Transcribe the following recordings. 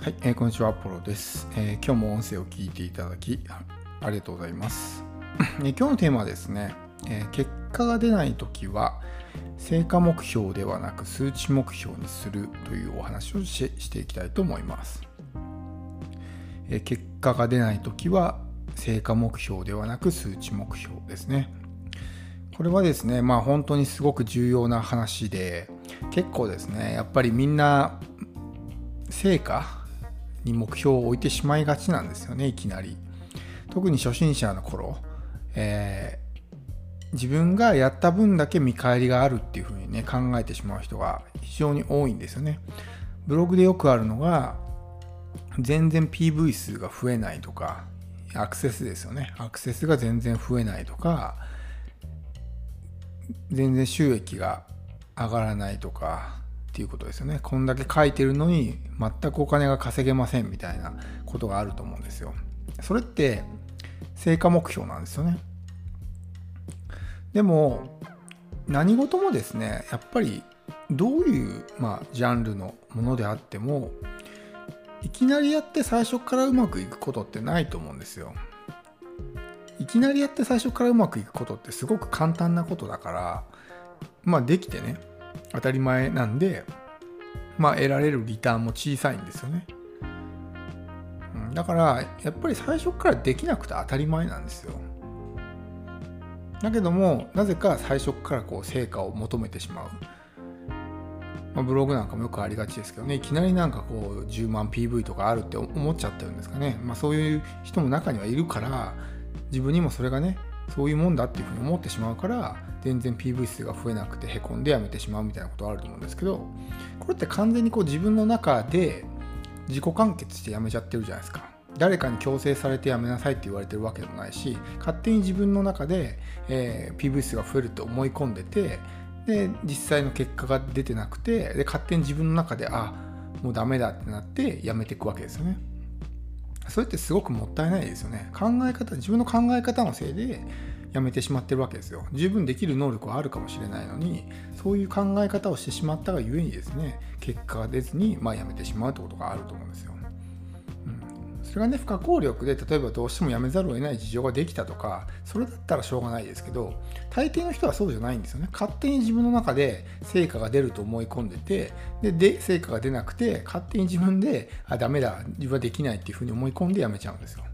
はい、えーこんにちは、アポロです、えー今日も音声を聞いていただきありがとうございます。えー今日のテーマはですね、え結果が出ないときは成果目標ではなく数値目標にするというお話をしていきたいと思います。え結果が出ないときは成果目標ではなく数値目標ですね。これはですね、まあ本当にすごく重要な話で、結構ですね、やっぱりみんな成果に目標を置いてしまいがちなんですよねいきなり。特に初心者の頃、えー自分がやった分だけ見返りがあるっていうふうにね考えてしまう人が非常に多いんですよね。ブログでよくあるのが全然 PV 数が増えないとかアクセスですよね。アクセスが全然増えないとか全然収益が上がらないとかっていうことですよね。こんだけ書いてるのに全くお金が稼げませんみたいなことがあると思うんですよ。それって成果目標なんですよね。でも何事もですねやっぱりどういう、まあ、ジャンルのものであってもいきなりやって最初からうまくいくことってないと思うんですよ。いきなりやって最初からうまくいくことってすごく簡単なことだからまあできてね当たり前なんでまあ得られるリターンも小さいんですよね。うんだからやっぱり最初からできなくて当たり前なんですよ。だけどもなぜか最初からこう成果を求めてしまう。まあ、ブログなんかもよくありがちですけどねいきなりなんかこう10万 PV とかあるって思っちゃってるんですかね、まあ、そういう人も中にはいるから自分にもそれがねそういうもんだっていうふうに思ってしまうから全然 PV 数が増えなくてへこんでやめてしまうみたいなことはあると思うんですけどこれって完全にこう自分の中で自己完結してやめちゃってるじゃないですか。誰かに強制されてやめなさいって言われてるわけでもないし勝手に自分の中で、えー PV 数が増えるって思い込んでてで実際の結果が出てなくてで勝手に自分の中であもうダメだってなってやめていくわけですよね。それってすごくもったいないですよね。考え方、自分の考え方のせいでやめてしまってるわけですよ。十分できる能力はあるかもしれないのに、そういう考え方をしてしまったがゆえにですね、結果が出ずに、まあ、やめてしまうってことがあると思うんですよ。それがね、不可抗力で、例えばどうしてもやめざるを得ない事情ができたとか、それだったらしょうがないですけど、大抵の人はそうじゃないんですよね。勝手に自分の中で成果が出ると思い込んでて、で、で成果が出なくて、勝手に自分で、あ、ダメだ、自分はできないっていうふうに思い込んでやめちゃうんですよ。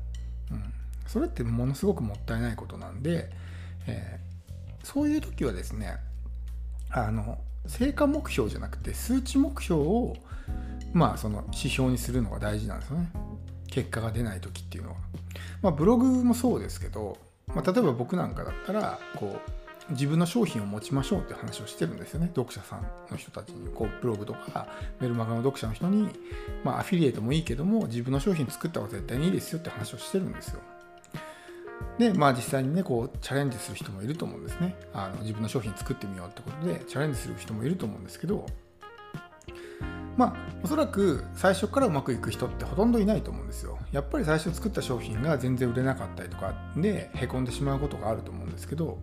うん。それってものすごくもったいないことなんで、えーそういう時はですね、あの、成果目標じゃなくて、数値目標を、まあ、その指標にするのが大事なんですよね。結果が出ない時っていうのは。まあ、ブログもそうですけど、まあ、例えば僕なんかだったらこう自分の商品を持ちましょうって話をしてるんですよね。読者さんの人たちにこうブログとかメルマガの読者の人に、まあ、アフィリエイトもいいけども自分の商品作った方が絶対にいいですよって話をしてるんですよ。でまあ実際にねこうチャレンジする人もいると思うんですね。あの自分の商品作ってみようってことでチャレンジする人もいると思うんですけどまあおそらく最初からうまくいく人ってほとんどいないと思うんですよ。やっぱり最初作った商品が全然売れなかったりとかでへこんでしまうことがあると思うんですけど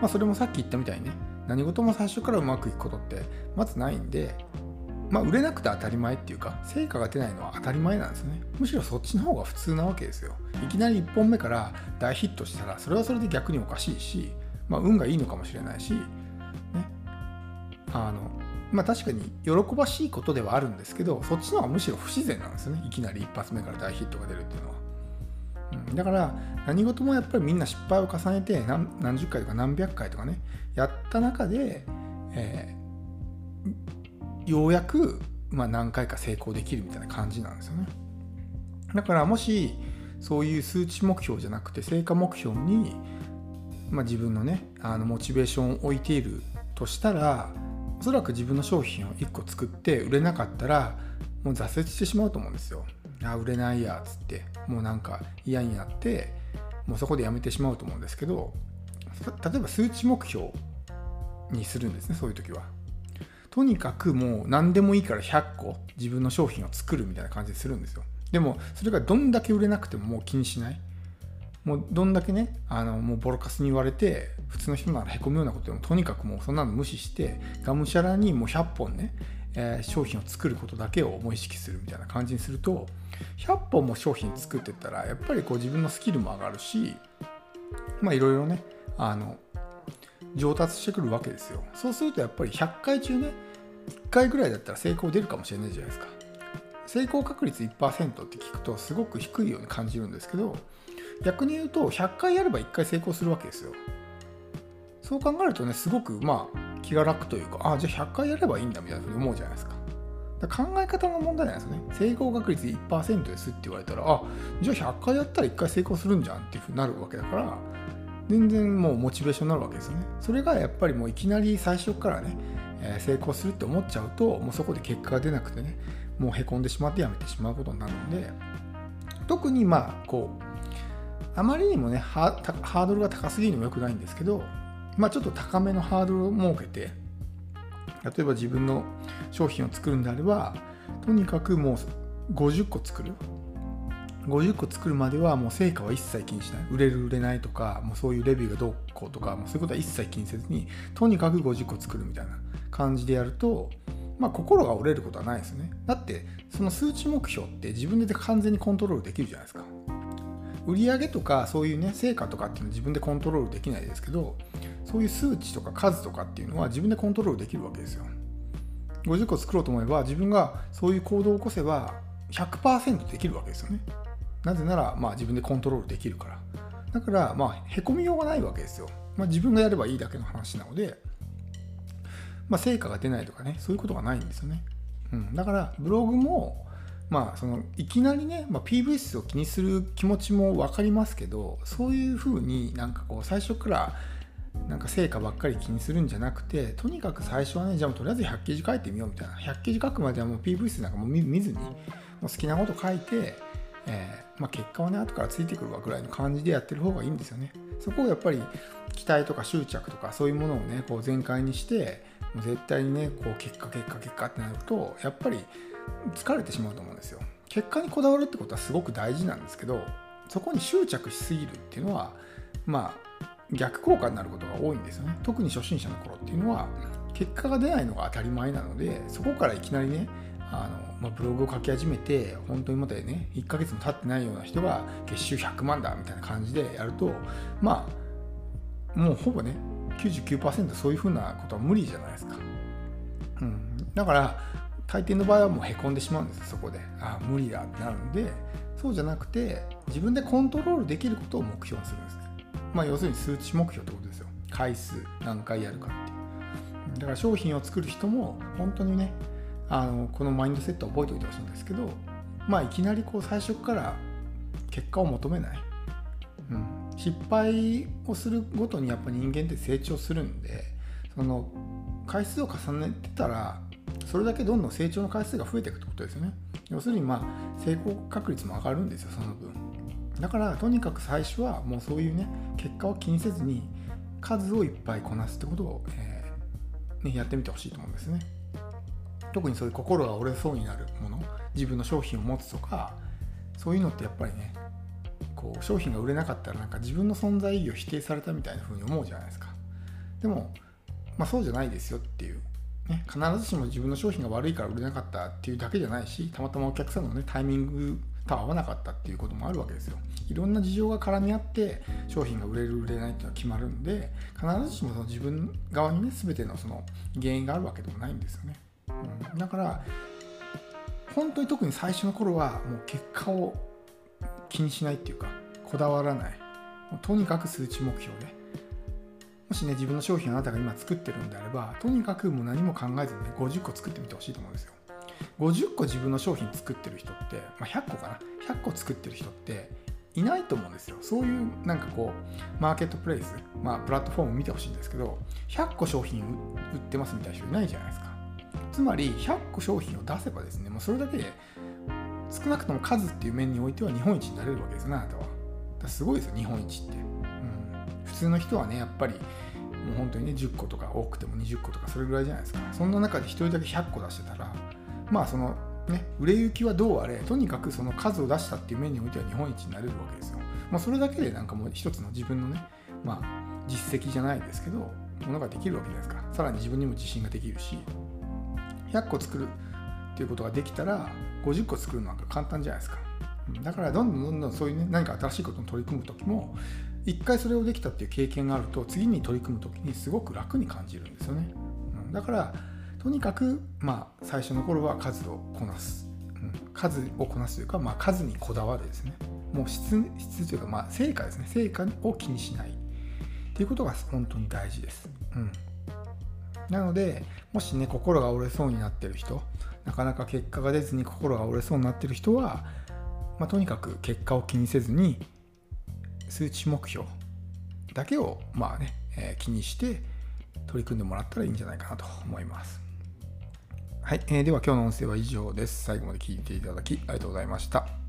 まあそれもさっき言ったみたいにね何事も最初からうまくいくことってまずないんでまあ売れなくて当たり前っていうか成果が出ないのは当たり前なんですね。むしろそっちの方が普通なわけですよ。いきなり1本目から大ヒットしたらそれはそれで逆におかしいしまあ運がいいのかもしれないしね。あのまあ確かに喜ばしいことではあるんですけどそっちの方がむしろ不自然なんですよね。いきなり一発目から大ヒットが出るっていうのは、うん、だから何事もやっぱりみんな失敗を重ねて何何十回とか何百回とかねやった中で、えーようやく、まあ、何回か成功できるみたいな感じなんですよね。だからもしそういう数値目標じゃなくて成果目標に、まあ、自分のねあのモチベーションを置いているとしたらおそらく自分の商品を1個作って売れなかったらもう挫折してしまうと思うんですよ。あ売れないやっつってもうなんか嫌になってもうそこでやめてしまうと思うんですけど例えば数値目標にするんですねそういう時は。とにかくもう何でもいいから100個自分の商品を作るみたいな感じでするんですよ。でもそれがどんだけ売れなくてももう気にしない。もうどんだけねあのもうボロカスに言われて普通の人ならへこむようなことでもとにかくもうそんなの無視してがむしゃらにもう100本ね、えー、商品を作ることだけをもう意識するみたいな感じにすると100本も商品作ってったらやっぱりこう自分のスキルも上がるしまあいろいろねあの上達してくるわけですよ。そうするとやっぱり100回中ね1回ぐらいだったら成功出るかもしれないじゃないですか。成功確率1%って聞くとすごく低いように感じるんですけど逆に言うと100回やれば1回成功するわけですよ。そう考えるとねすごくまあ気が楽というかあじゃあ100回やればいいんだみたいなふうに思うじゃないですか。考え方の問題なんですよね。成功確率1%ですって言われたらあじゃあ100回やったら1回成功するんじゃんっていうふうになるわけだから全然もうモチベーションになるわけですよね。それがやっぱりもういきなり最初からね、えー、成功するって思っちゃうともうそこで結果が出なくてねもうへこんでしまってやめてしまうことになるので特にまあこうあまりにもねハードルが高すぎるのも良くないんですけどまあちょっと高めのハードルを設けて例えば自分の商品を作るんであればとにかくもう50個作る。50個作るまではもう成果は一切気にしない。売れる売れないとかもうそういうレビューがどうこうとかもうそういうことは一切気にせずにとにかく50個作るみたいな感じでやるとまあ心が折れることはないですよね。だってその数値目標って自分で完全にコントロールできるじゃないですか。売上とかそういうね成果とかっていうのは自分でコントロールできないですけどそういう数値とか数とかっていうのは自分でコントロールできるわけですよ。50個作ろうと思えば自分がそういう行動を起こせば100%できるわけですよね。なぜならまあ自分でコントロールできるから。だからまあへこみようがないわけですよ、まあ、自分がやればいいだけの話なのでまあ、成果が出ないとかねそういうことがないんですよね、うん、だからブログもまあそのいきなりね、まあ、PV 数を気にする気持ちも分かりますけどそういうふうになんかこう最初からなんか成果ばっかり気にするんじゃなくてとにかく最初はねじゃあとりあえず100記事書いてみようみたいな。100記事書くまではもう PV 数なんかもう見ずにもう好きなこと書いて、えー、まあ、結果はね後からついてくるわぐらいの感じでやってる方がいいんですよね。そこをやっぱり期待とか執着とかそういうものをねこう全開にしてもう絶対にねこう結果結果結果ってなるとやっぱり疲れてしまうと思うんですよ。結果にこだわるってことはすごく大事なんですけどそこに執着しすぎるっていうのはまあ逆効果になることが多いんですよね。特に初心者の頃っていうのは結果が出ないのが当たり前なのでそこからいきなりねあの、まあ、ブログを書き始めて本当にまだね1ヶ月も経ってないような人が月収100万だみたいな感じでやるとまあもうほぼね99%そういうふうなことは無理じゃないですか、うん、だから大抵の場合はもうへこんでしまうんですそこで。ああ無理だってなるんでそうじゃなくて自分でコントロールできることを目標にするんですね。まあ要するに数値目標ってことですよ。回数何回やるかっていう。だから商品を作る人も本当にねあのこのマインドセットを覚えておいてほしいんですけどまあいきなりこう最初から結果を求めない、うん、失敗をするごとにやっぱ人間って成長するんでその回数を重ねてたらそれだけどんどん成長の回数が増えていくってことですよね。要するにまあ成功確率も上がるんですよその分。だからとにかく最初はもうそういうね結果を気にせずに数をいっぱいこなすってことを、えー、ね、やってみてほしいと思うんですね。特にそういう心が折れそうになるもの自分の商品を持つとかそういうのってやっぱりねこう商品が売れなかったらなんか自分の存在意義を否定されたみたいな風に思うじゃないですか。でも、まあ、そうじゃないですよっていう、ね、必ずしも自分の商品が悪いから売れなかったっていうだけじゃないしたまたまお客さんのねタイミングと合わなかったっていうこともあるわけですよ。いろんな事情が絡み合って商品が売れる売れないっていうのは決まるんで必ずしもその自分側にね全てのその原因があるわけでもないんですよね、うん、だから本当に特に最初の頃はもう結果を気にしないっていうかこだわらない。とにかく数値目標でもしね自分の商品あなたが今作ってるんであればとにかくもう何も考えずに、ね、50個作ってみてほしいと思うんですよ。50個自分の商品作ってる人って、まあ、100個かな。100個作ってる人っていないと思うんですよ。そういうなんかこうマーケットプレイス、まあ、プラットフォーム見てほしいんですけど100個商品売ってますみたいな人いないじゃないですか。つまり100個商品を出せばですねもうそれだけで少なくとも数っていう面においては日本一になれるわけですねあなたは。すごいですよ日本一って、うん、普通の人はねやっぱりもう本当にね10個とか多くても20個とかそれぐらいじゃないですか。そんな中で1人だけ100個出してたらまあそのね売れ行きはどうあれとにかくその数を出したっていう面においては日本一になれるわけですよ、まあ、それだけでなんかもう一つの自分のねまあ実績じゃないですけどものができるわけじゃないですか。さらに自分にも自信ができるし100個作るっていうことができたら50個作るのなんか簡単じゃないですか。だからどんどんどんどんそういうね何か新しいことに取り組む時も一回それをできたっていう経験があると次に取り組む時にすごく楽に感じるんですよね、うん、だからとにかくまあ最初の頃は数をこなす、うん、数をこなすというか、まあ、数にこだわるですね。もう質質というかまあ成果ですね。成果を気にしない。っていうことが本当に大事です、うん、なのでもしね心が折れそうになってる人なかなか結果が出ずに心が折れそうになってる人は、まあ、とにかく結果を気にせずに数値目標だけをまあね、えー、気にして取り組んでもらったらいいんじゃないかなと思います。はい、えー、では今日の音声は以上です。最後まで聞いていただきありがとうございました。